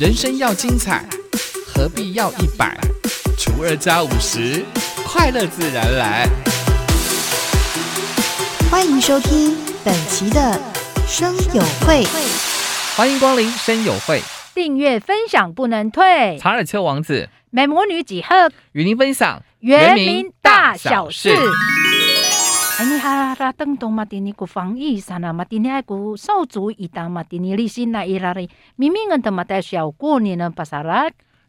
人生要精彩，何必要一百除二加五十？快乐自然来。欢迎收听本期的生友会，欢迎光临生友会，订阅分享不能退。查尔丘王子美魔女几何与您分享原名大小事。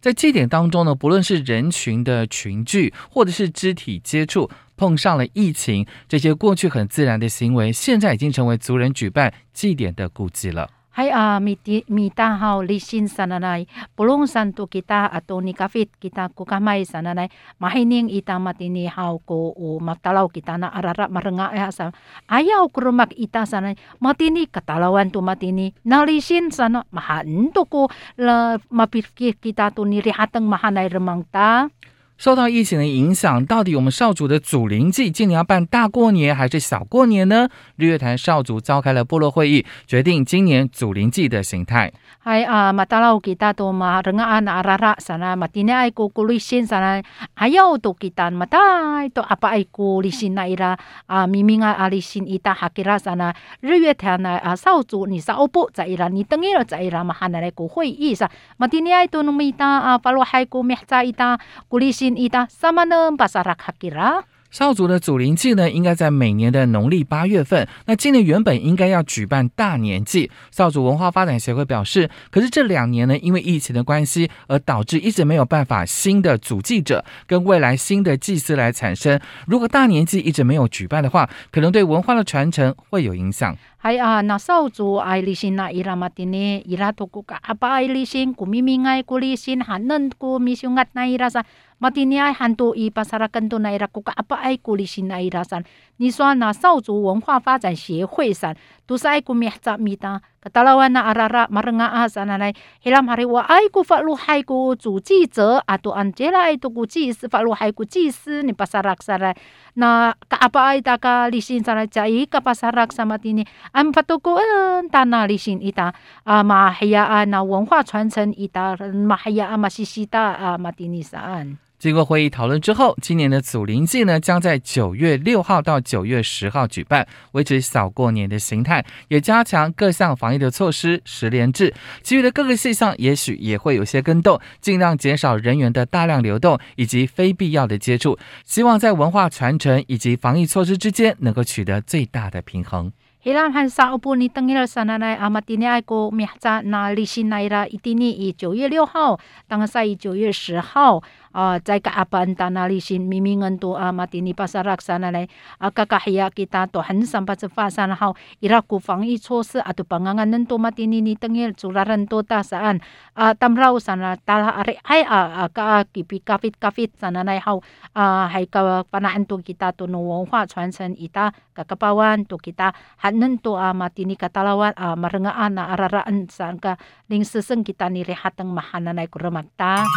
在祭典当中呢，不论是人群的群聚，或者是肢体接触，碰上了疫情，这些过去很自然的行为，现在已经成为族人举办祭典的顾忌了。Hai ah miti mita hau lisin sananai pulung santu kita atau ni kafit kita ku kamai sananai mahining ita matini hau ko u matalau kita na arara marenga ya sa ayau kurumak ita sanai matini katalawan tu matini nalisin sana mahan ko la mapikir kita tu ni rihateng mahanai remang ta 受到疫情的影响，到底我们少主的祖灵祭今年要办大过年还是小过年呢？日月潭少主召开了部落会议，决定今年祖灵祭的形态。还啊，马达拉乌吉达多嘛，人家阿拉拉山啊，马蒂尼爱古古里新山啊，还有多吉丹马达，多阿巴爱古里新那一拉啊，明明啊阿里新伊达哈吉拉山啊，日月潭的啊少主，你少不在伊拉，你等于了在伊拉嘛，喊来来开会议噻。马蒂尼爱多努米达啊，法罗海古米扎伊达古里新。少族的祖灵祭呢，应该在每年的农历八月份。那今年原本应该要举办大年祭，少族文化发展协会表示，可是这两年呢，因为疫情的关系，而导致一直没有办法新的祖祭者跟未来新的祭司来产生。如果大年祭一直没有举办的话，可能对文化的传承会有影响。还啊，那少主爱礼信那一拉嘛，听呢伊拉托古卡阿巴爱礼信古咪咪爱古礼信，寒冷古咪修个那一拉萨。Mati ni ai han tu i pasarakan tu na ira ku ka apa ai ku lisin na ira san 你说那少族文化发展协会 san tu sai ku mihza mita katalawan na arara marenga a sana lai hilam hari wa ai ku fa lu hai ku 主记者 atau anjela itu ku 祭司 fa lu hai ku 祭司 ni pasarak sana na ka apa ai ta ka lisin sana jai ka pasarak sama tini am fatuku en ta na lisin ita ah mahaya na 文化传承 ita mahaya masisita ah matini saan 经过会议讨论之后，今年的祖灵祭呢，将在九月六号到九月十号举办，维持小过年的形态，也加强各项防疫的措施，十连制。其余的各个细项也许也会有些更动，尽量减少人员的大量流动以及非必要的接触，希望在文化传承以及防疫措施之间能够取得最大的平衡。Hilam han sa upo ni tengil sana nai amatini ai ko miha na lisin naira itini i 九月六号，当赛以九月十号啊，在个阿班达那 lisin mimingan tu amatini pasarak sana nai akakahya kita to han sampai sefa sana hau iraku 防疫措施 atau panganganan tu matini ni tengil curaran tu ta saan ah tamrau sana tala are ai a ka kipi kafit kafit sana nai hau ah hai ka panaan tu kita tu no 文化传承 ita kakapawan tu kita hanen tu a matini katalawan a marengaan na araraan sangka ling seseng kita ni rehatang mahananay kuremakta.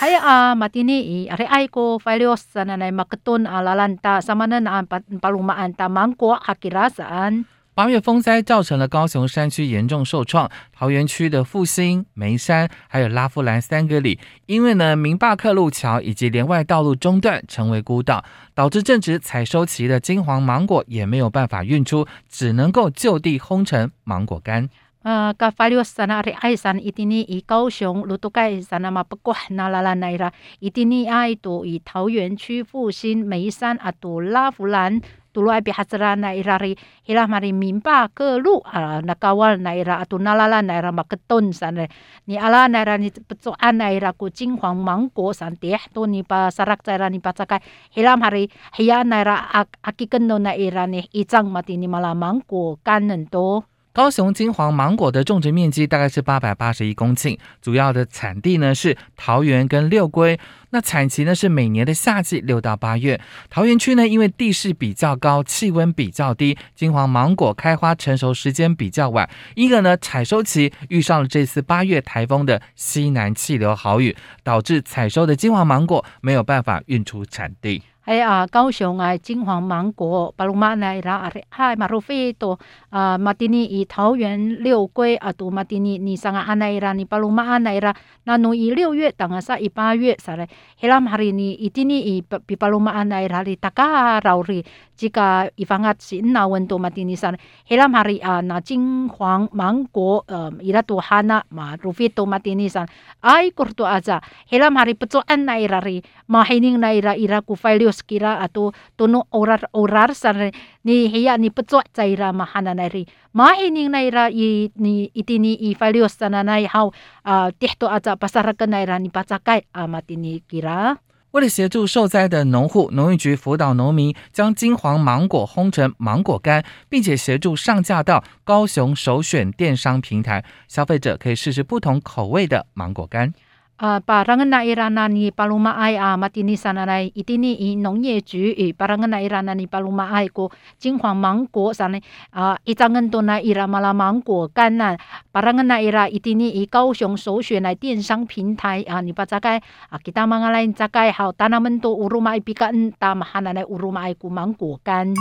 Hay a matini i are ay ko falios sana nay maketun a lalanta sama na na palumaan ta mangko hakira saan. 八月风灾造成了高雄山区严重受创，桃园区的复兴、梅山还有拉夫兰三个里，因为呢明坝客路桥以及连外道路中断，成为孤岛，导致正值采收期的金黄芒果也没有办法运出，只能够就地烘成芒果干。Uh, ka falios sana ari ay san itini i Kaohsiung lutukay sana mapakuh na lalanaira itini ay to i 桃园区复兴梅山啊 to 拉弗兰 tuloy bihasra na irari hila mari mimpa ke lu ah, nakawal na ira atu nalala na ira maketon san ni ala na ira ni petsoan na ira ku jinghwang mangko san teh to ni pa sarak sa ira ni pa sakai hila mari hiya na ira ak akiken no na ira ni ijang mati ni mala mangko kanen to 高雄金黄芒果的种植面积大概是八百八十一公顷，主要的产地呢是桃园跟六龟。那产期呢是每年的夏季六到八月。桃园区呢因为地势比较高，气温比较低，金黄芒果开花成熟时间比较晚，因而呢采收期遇上了这次八月台风的西南气流豪雨，导致采收的金黄芒果没有办法运出产地。哎啊，高雄啊，金黄芒果，巴鲁马奈拉阿嗨马鲁菲多啊，马蒂尼以桃园六龟啊，杜马蒂尼尼桑啊阿奈拉尼巴鲁马阿奈拉，那努以六月当啊sa 以八月啥嘞，helam hari ni itini i pi paluma anai hari taka rauri jika ifangat si na wento matini san helam hari a na 金黄芒果呃ira tu hana ma rufito matini san ai kurto aja helam hari peco an na irari mahining na ira ira ku failios kira atau tuno orar orar san ni hiya ni peco caira mahana na ri mahining na ira i ni itini ifalios sana nai hau uh, tihto aja pasarakan na ira ni pacakai amatini kira 为了协助受灾的农户，农业局辅导农民将金黄芒果烘成芒果干，并且协助上架到高雄首选电商平台，消费者可以试试不同口味的芒果干。啊，巴拉朗那伊拉那尼巴鲁马爱啊，马蒂尼萨那里伊蒂尼伊农业局与巴拉朗那伊拉那尼巴鲁马爱国金黄芒果上呢啊，伊张恩多那伊拉马拉芒果干呐，巴拉朗那伊拉伊蒂尼伊高雄首选来电商平台啊，你把这该啊，给他妈阿来扎盖好，达那么多乌鲁马埃比干，大马哈那来乌鲁马爱国芒果干。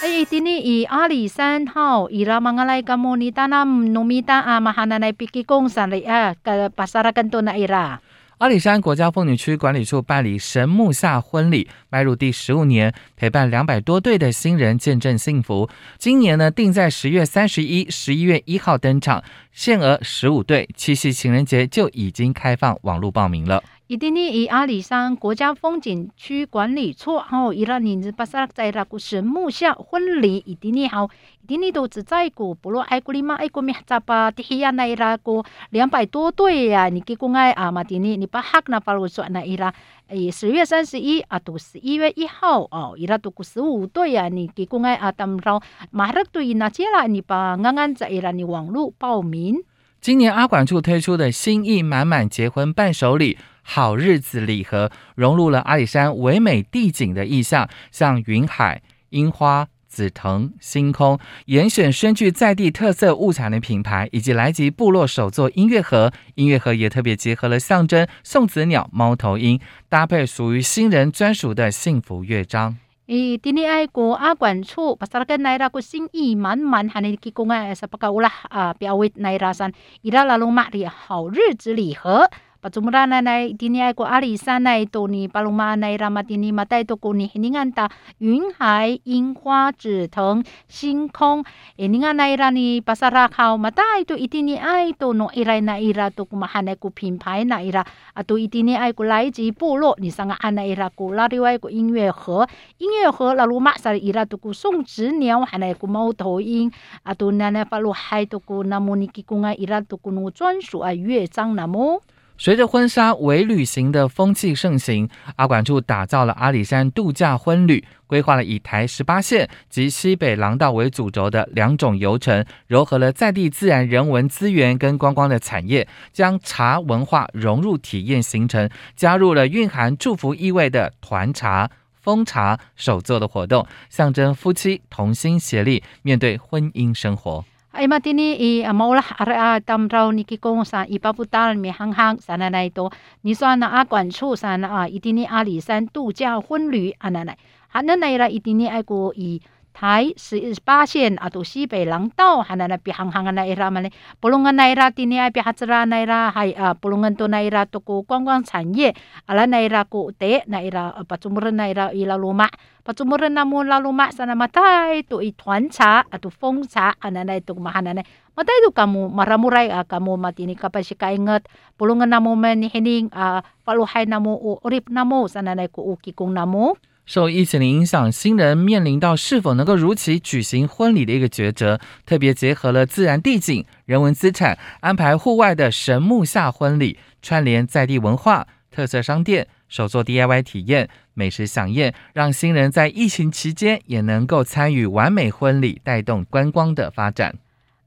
号伊拉 mga lay kamo ni tanam numita a mahananay pikikong san ah pasarakan to na ira. 阿里山国家风景区管理处办理神木下婚礼，迈入第十五年，陪伴两百多对的新人见证幸福。今年呢，定在十月三十一、十一月一号登场，限额十五对，七夕情人节就已经开放网络报名了。伊丁尼以阿里山国家风景区管理处吼，伊拉年子巴萨在那个神木下婚礼，伊丁尼好，伊丁尼都只在个不罗爱古里嘛爱古米扎巴蒂希亚那伊拉个两百多对呀，你给公爱阿马丁尼，你把哈那巴罗说那伊拉，诶十月三十一啊，都十一月一号哦，伊拉都个十五对呀，你给公爱阿当绕马上对那接啦，你把安安在伊拉你网络报名。今年阿管处推出的心意满满结婚伴手礼。好日子礼盒融入了阿里山唯美地景的意象，像云海、樱花、紫藤、星空，严选深具在地特色物产的品牌，以及来吉部落首座音乐盒。音乐盒也特别结合了象征送子鸟猫头鹰，搭配属于新人专属的幸福乐章。诶，今年爱国阿管处把萨拉根奈拉个心意满满，喊你去公爱萨巴卡乌拉啊，表为奈拉山伊拉拉鲁玛的好日子礼盒。Pacumra na na idini ay ko alisa na ito ni paluma na irama dini mata ito ko ni hiningan ta 云海樱花紫藤星空 iningan na ira ni pasarakaw mata ito itini ay to no iray na ira to kumahanay ko pimpay na ira ato itini ay ko lai ji 部落你上个安那伊拉古拉另外一个音乐盒，音乐盒拉鲁马萨伊拉都古送子鸟，还那个猫头鹰，啊都那那法鲁海都古那么尼基公啊伊拉都古努专属啊乐章那么。随着婚纱为旅行的风气盛行，阿管处打造了阿里山度假婚旅，规划了以台十八线及西北廊道为主轴的两种游程，糅合了在地自然人文资源跟观光的产业，将茶文化融入体验行程，加入了蕴含祝福意味的团茶、封茶、手作的活动，象征夫妻同心协力面对婚姻生活。Ay matini i maulah ara tam rau ni kikong sa ipaputal mi hanghang sana na ito ni so na a 管处 sana a itini 阿里山度假婚旅 ananai hanan na ira itini ai ko i 台十八线啊，都西北廊道，还那那比行行那伊拉嘛嘞，布隆个那伊拉，今年还比哈子拉那伊拉，还啊布隆个多那伊拉，都个观光产业，阿拉那伊拉个得那伊拉，把中国人那伊拉伊拉罗马，把中国人那么拉罗马，sana matai tu i 团茶啊，tu 风茶，啊那那 tu mahana na matai tu kamu maramurai ah kamu matini kapag si kaingat pulungan namo man hining ah paluhay namo o urip namo sana na ko uki kong namo 受疫情的影响，新人面临到是否能够如期举行婚礼的一个抉择。特别结合了自然地景、人文资产，安排户外的神木下婚礼，串联在地文化、特色商店、手作 DIY 体验、美食飨宴，让新人在疫情期间也能够参与完美婚礼，带动观光的发展。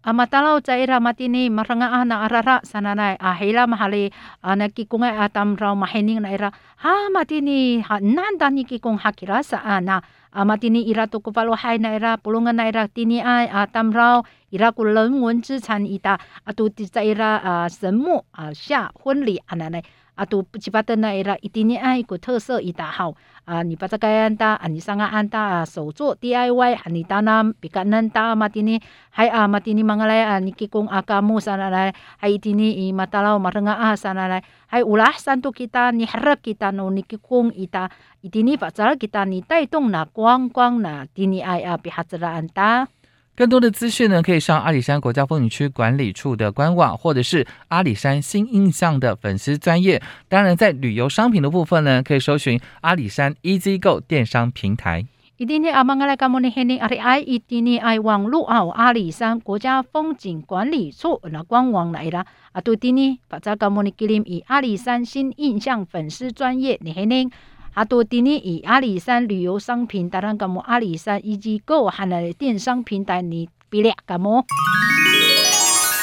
Amatalaw sa ira matini maranga na arara sananay ahila mahali nagkikungay atam raw mahining na ira ha matini ha nanda ni kikong hakira sa ana amatini ira to kupalo hay na ira pulungan na ira tini ay atam raw ira ko 人文之产 ita atu ti sa ira 神木啊下婚礼 ananay 啊，都不七八的那啦，一定呢爱个特色一大好啊，你把这个安达啊，你上个安达啊，手做 DIY 啊，你当那比较难打嘛的呢，还啊嘛的呢，忙个来啊，你给工啊 kamu sana 来，还一定呢，伊嘛打了嘛人啊 sana 来，还 ulah santu kita ni harap kita no ni kikung ita itini pacar kita ni 带动那观光那的呢爱啊，比哈子啦安达。更多的资讯呢，可以上阿里山国家风景区管理处的官网，或者是阿里山新印象的粉丝专业。当然，在旅游商品的部分呢，可以搜寻阿里山 Easy Go 电商平台。一定呢，阿芒个来干么呢？黑呢阿里爱一定呢爱网络啊，阿里山国家风景管理处那官网来啦。啊，对的呢，把这干么呢？给你以阿里山新印象粉丝专业，你黑呢？啊，多的呢以阿里山旅游商品，当然干么阿里山以及购含的电商平台，你比俩个么？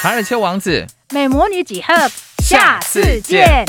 卡尔丘王子，美魔女几何？下次见。